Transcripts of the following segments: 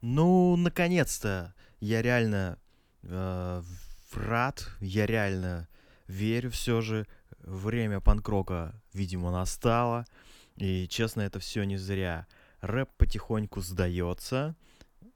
Ну, наконец-то я реально э, рад, я реально верю все же. Время панкрока, видимо, настало. И, честно, это все не зря. Рэп потихоньку сдается,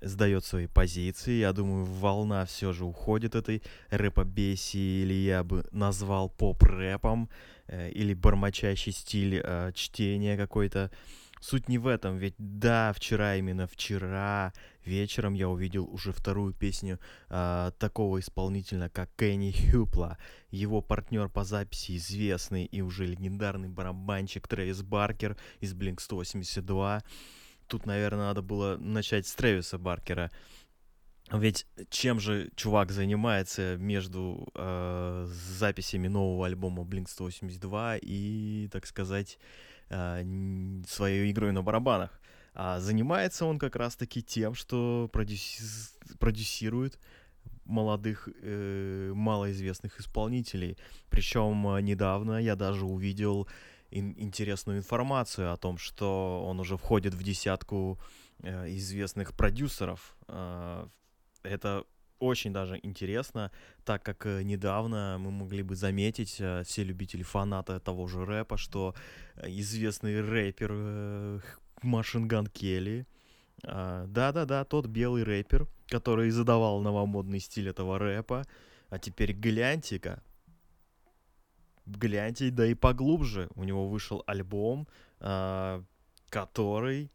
сдает свои позиции. Я думаю, волна все же уходит этой рэпобесии, или я бы назвал поп-рэпом, э, или бормочащий стиль э, чтения какой-то. Суть не в этом, ведь да, вчера, именно вчера вечером я увидел уже вторую песню э, такого исполнителя, как Кенни Хюпла. Его партнер по записи известный и уже легендарный барабанщик Трэвис Баркер из Blink-182. Тут, наверное, надо было начать с Трэвиса Баркера. Ведь чем же чувак занимается между э, записями нового альбома Blink-182 и, так сказать, своей игрой на барабанах. А занимается он как раз-таки тем, что продюси- продюсирует молодых, э, малоизвестных исполнителей. Причем э, недавно я даже увидел ин- интересную информацию о том, что он уже входит в десятку э, известных продюсеров. Э, это очень даже интересно, так как э, недавно мы могли бы заметить, э, все любители фаната того же рэпа, что э, известный рэпер Машинган Келли, да-да-да, тот белый рэпер, который задавал новомодный стиль этого рэпа, а теперь гляньте-ка, гляньте, да и поглубже, у него вышел альбом, который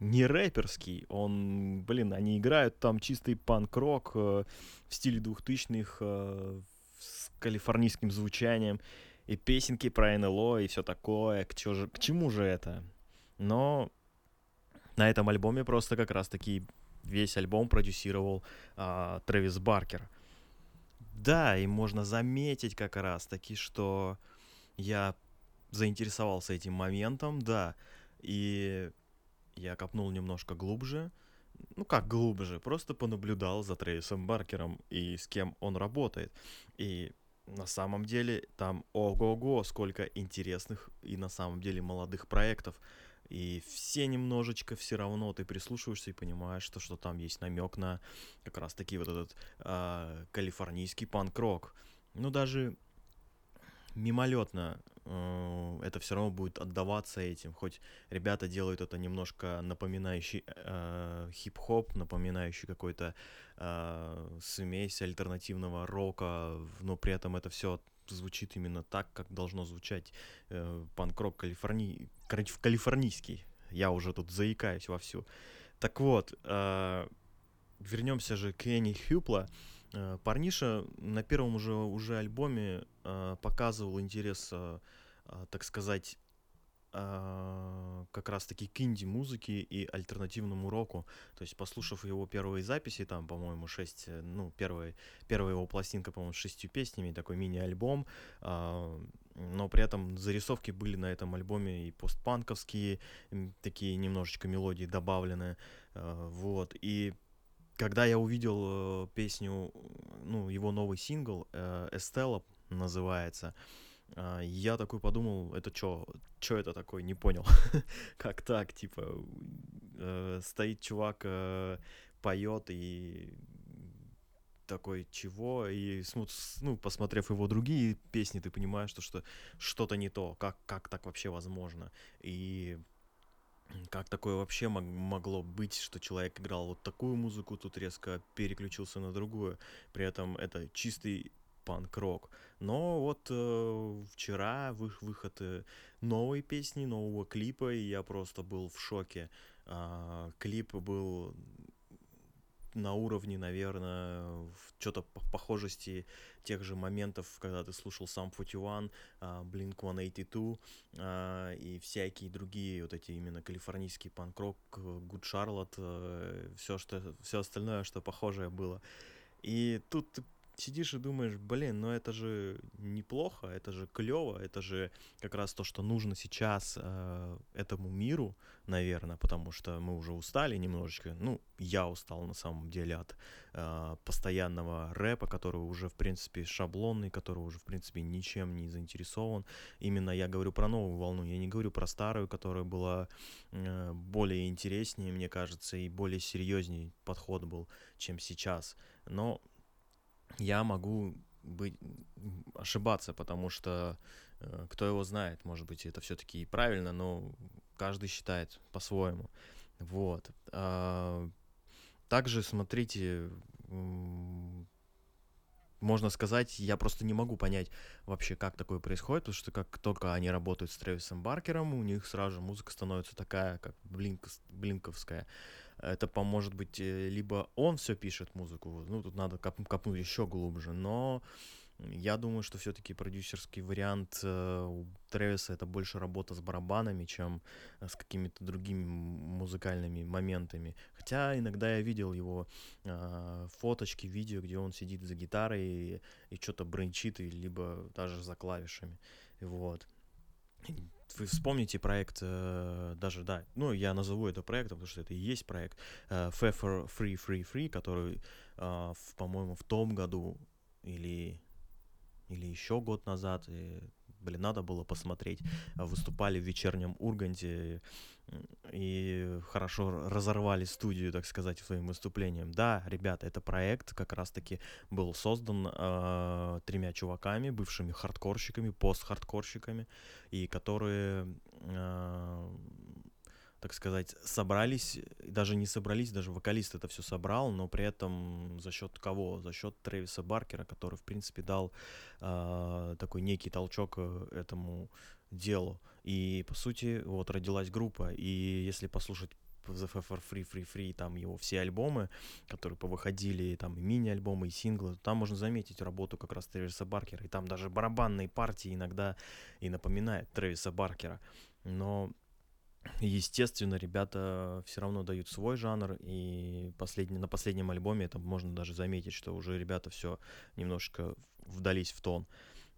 не рэперский. Он, блин, они играют там чистый панк-рок э, в стиле двухтысячных э, с калифорнийским звучанием. И песенки про НЛО и все такое. К, чё же, к чему же это? Но на этом альбоме просто как раз-таки весь альбом продюсировал э, Трэвис Баркер. Да, и можно заметить как раз-таки, что я заинтересовался этим моментом, да. И я копнул немножко глубже. Ну как глубже, просто понаблюдал за Трейсом Баркером и с кем он работает. И на самом деле там ого-го, сколько интересных и на самом деле молодых проектов. И все немножечко все равно ты прислушиваешься и понимаешь, что, что там есть намек на как раз таки вот этот э, калифорнийский панк-рок. Ну даже мимолетно э, это все равно будет отдаваться этим. Хоть ребята делают это немножко напоминающий э, хип-хоп, напоминающий какой-то э, смесь альтернативного рока, но при этом это все звучит именно так, как должно звучать э, панк-рок калифорни... калифорнийский. Я уже тут заикаюсь вовсю. Так вот, э, вернемся же к Энни Хюпла. Э, парниша на первом уже, уже альбоме э, показывал интерес, э, э, так сказать, э, как раз-таки к инди-музыке и альтернативному року. То есть, послушав его первые записи, там, по-моему, шесть, э, ну, первая, первая его пластинка, по-моему, с шестью песнями, такой мини-альбом, э, но при этом зарисовки были на этом альбоме и постпанковские, такие немножечко мелодии добавлены, э, вот, и когда я увидел э, песню, ну, его новый сингл, э, Estella называется, э, я такой подумал, это что, что это такое, не понял, как так, типа, э, стоит чувак, поет и такой, чего, и ну, посмотрев его другие песни, ты понимаешь, что что-то не то, как, как так вообще возможно, и как такое вообще мог, могло быть, что человек играл вот такую музыку, тут резко переключился на другую. При этом это чистый панк-рок. Но вот э, вчера вы, выход э, новой песни, нового клипа, и я просто был в шоке. Э, клип был на уровне, наверное, что-то по похожести тех же моментов, когда ты слушал сам 41, uh, Blink-182 uh, и всякие другие вот эти именно калифорнийский панк-рок, Good Charlotte, uh, все, что, все остальное, что похожее было. И тут сидишь и думаешь, блин, ну это же неплохо, это же клево, это же как раз то, что нужно сейчас э, этому миру, наверное, потому что мы уже устали немножечко. Ну, я устал на самом деле от э, постоянного рэпа, который уже, в принципе, шаблонный, который уже, в принципе, ничем не заинтересован. Именно я говорю про новую волну, я не говорю про старую, которая была э, более интереснее, мне кажется, и более серьезней подход был, чем сейчас. Но я могу быть, ошибаться, потому что э, кто его знает, может быть, это все-таки и правильно, но каждый считает по-своему. Вот. А, также, смотрите, можно сказать, я просто не могу понять вообще, как такое происходит, потому что как только они работают с Трэвисом Баркером, у них сразу же музыка становится такая, как блинк, блинковская. Это поможет быть, э, либо он все пишет музыку, ну, тут надо коп- копнуть еще глубже, но я думаю, что все-таки продюсерский вариант э, у Трэвиса это больше работа с барабанами, чем э, с какими-то другими музыкальными моментами. Хотя иногда я видел его э, фоточки, видео, где он сидит за гитарой и, и что-то бренчит, и либо даже за клавишами. Вот вы вспомните проект, э, даже, да, ну, я назову это проектом, потому что это и есть проект э, Pfeffer Free Free Free, который, э, по-моему, в том году или, или еще год назад, и, блин, надо было посмотреть, выступали в вечернем Урганте, и хорошо разорвали студию, так сказать, своим выступлением. Да, ребята, это проект как раз-таки был создан э, тремя чуваками, бывшими хардкорщиками, пост-хардкорщиками, и которые, э, так сказать, собрались, даже не собрались, даже вокалист это все собрал, но при этом за счет кого? За счет Трэвиса Баркера, который, в принципе, дал э, такой некий толчок э, этому делу. И, по сути, вот родилась группа. И если послушать The for Free Free Free, там его все альбомы, которые повыходили, там и мини-альбомы, и синглы, там можно заметить работу как раз Трэвиса Баркера. И там даже барабанные партии иногда и напоминают Трэвиса Баркера. Но Естественно, ребята все равно дают свой жанр, и последний, на последнем альбоме это можно даже заметить, что уже ребята все немножко вдались в тон.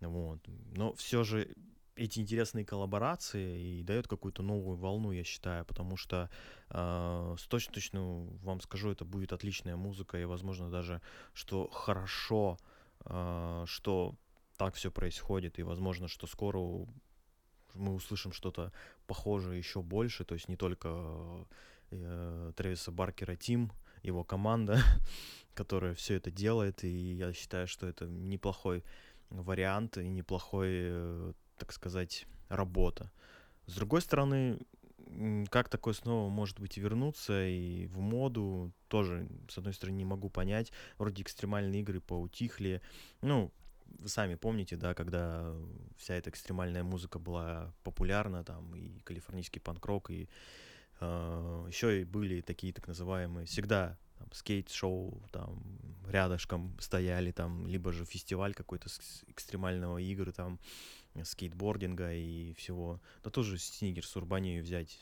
Вот. Но все же эти интересные коллаборации и дает какую-то новую волну, я считаю, потому что э, с точно, точно вам скажу, это будет отличная музыка, и, возможно, даже, что хорошо, э, что так все происходит, и, возможно, что скоро мы услышим что-то похожее еще больше, то есть не только э, Трэвиса Баркера Тим, его команда, которая все это делает, и я считаю, что это неплохой вариант и неплохой э, так сказать, работа. С другой стороны, как такое снова может быть вернуться и в моду, тоже, с одной стороны, не могу понять. Вроде экстремальные игры поутихли. Ну, вы сами помните, да, когда вся эта экстремальная музыка была популярна, там, и калифорнийский панк-рок, и э, еще и были такие так называемые, всегда там, скейт-шоу там рядышком стояли, там, либо же фестиваль какой-то экстремального игры, там, скейтбординга и всего. Да тоже Снигерс, Урбанию взять.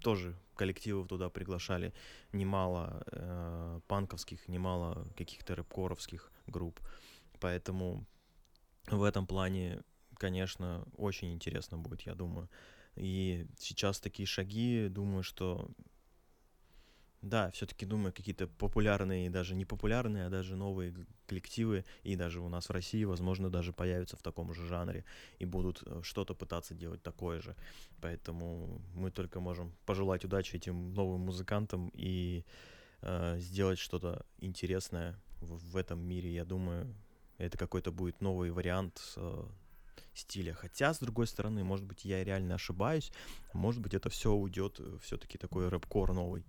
Тоже коллективов туда приглашали немало э, панковских, немало каких-то рэпкоровских групп. Поэтому в этом плане, конечно, очень интересно будет, я думаю. И сейчас такие шаги, думаю, что да, все-таки думаю, какие-то популярные, даже не популярные, а даже новые коллективы, и даже у нас в России, возможно, даже появятся в таком же жанре и будут э, что-то пытаться делать такое же. Поэтому мы только можем пожелать удачи этим новым музыкантам и э, сделать что-то интересное в, в этом мире. Я думаю, это какой-то будет новый вариант э, стиля. Хотя, с другой стороны, может быть, я реально ошибаюсь, может быть, это все уйдет э, все-таки такой рэп-кор новый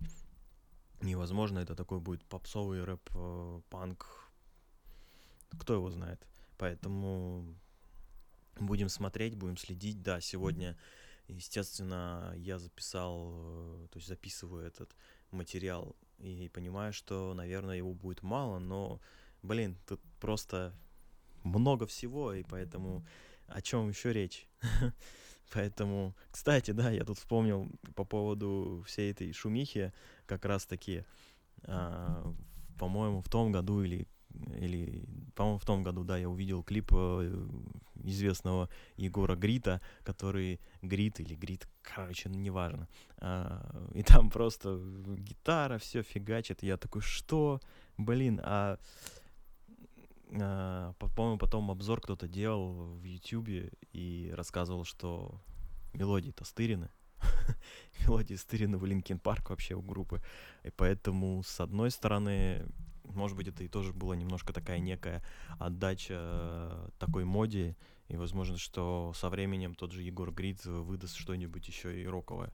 невозможно, это такой будет попсовый рэп, э, кто его знает. Поэтому будем смотреть, будем следить. Да, сегодня, естественно, я записал, э, то есть записываю этот материал и понимаю, что, наверное, его будет мало, но, блин, тут просто много всего, и поэтому о чем еще речь? Поэтому, кстати, да, я тут вспомнил по поводу всей этой шумихи, как раз таки, а, по-моему, в том году или или, по-моему, в том году, да, я увидел клип э, известного Егора Грита, который Грит или Грит, короче, ну, неважно. А, и там просто гитара, все фигачит. Я такой, что? Блин, а, а по-моему, потом обзор кто-то делал в Ютубе и рассказывал, что мелодии-то стырены. мелодии стырены в Линкен Парк вообще у группы. И поэтому, с одной стороны, может быть, это и тоже была немножко такая некая отдача э, такой моде, и возможно, что со временем тот же Егор Грид выдаст что-нибудь еще и роковое.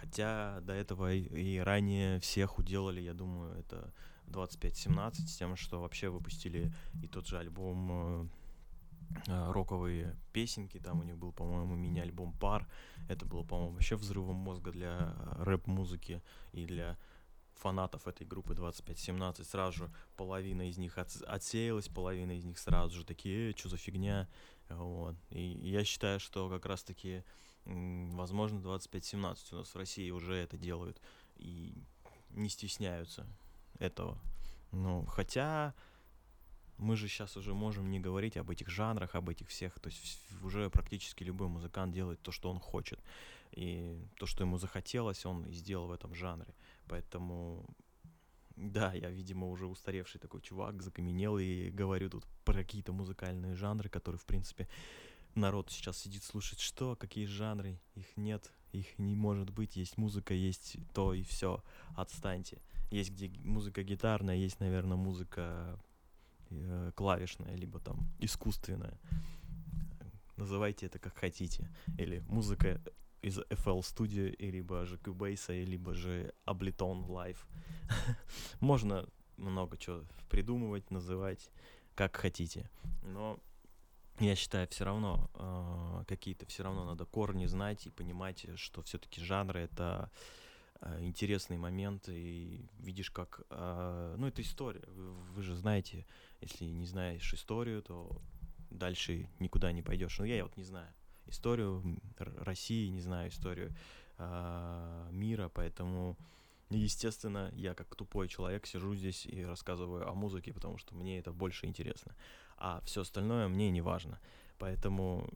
Хотя до этого и, и ранее всех уделали, я думаю, это 25-17 с тем, что вообще выпустили и тот же альбом э, э, роковые песенки, там у них был, по-моему, мини-альбом «Пар», это было, по-моему, вообще взрывом мозга для рэп-музыки и для фанатов этой группы 25-17 сразу же половина из них от, отсеялась, половина из них сразу же такие, э, что за фигня, вот. И я считаю, что как раз-таки, возможно, 25-17 у нас в России уже это делают и не стесняются этого. Ну, хотя мы же сейчас уже можем не говорить об этих жанрах, об этих всех, то есть уже практически любой музыкант делает то, что он хочет. И то, что ему захотелось, он и сделал в этом жанре. Поэтому, да, я, видимо, уже устаревший такой чувак, закаменел и говорю тут про какие-то музыкальные жанры, которые, в принципе, народ сейчас сидит, слушает, что, какие жанры, их нет, их не может быть, есть музыка, есть то и все, отстаньте. Есть где музыка гитарная, есть, наверное, музыка э, клавишная, либо там искусственная. Называйте это как хотите. Или музыка из FL Studio, либо же Cubase, либо же Ableton Live. Можно много чего придумывать, называть, как хотите. Но я считаю, все равно э, какие-то все равно надо корни знать и понимать, что все-таки жанры это интересный момент и видишь как, э, ну это история. Вы, вы же знаете, если не знаешь историю, то дальше никуда не пойдешь. Ну, я вот не знаю историю России, не знаю, историю э, мира, поэтому, естественно, я как тупой человек сижу здесь и рассказываю о музыке, потому что мне это больше интересно, а все остальное мне не важно, поэтому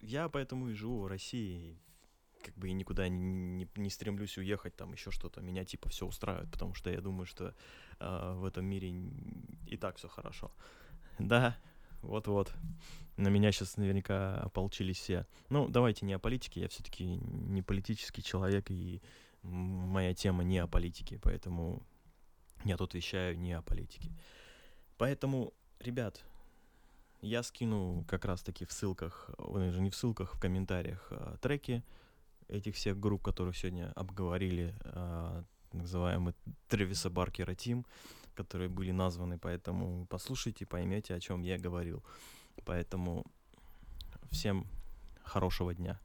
я поэтому и живу в России, как бы и никуда не, не, не стремлюсь уехать, там еще что-то, меня типа все устраивает, потому что я думаю, что э, в этом мире и так все хорошо. Да, вот-вот. На меня сейчас наверняка ополчились все. Ну, давайте не о политике, я все-таки не политический человек, и моя тема не о политике, поэтому я тут вещаю не о политике. Поэтому, ребят, я скину как раз-таки в ссылках, даже не в ссылках, в комментариях а, треки этих всех групп, которых сегодня обговорили, а, называемый Тревиса Баркера Тим которые были названы, поэтому послушайте, поймете, о чем я говорил. Поэтому всем хорошего дня.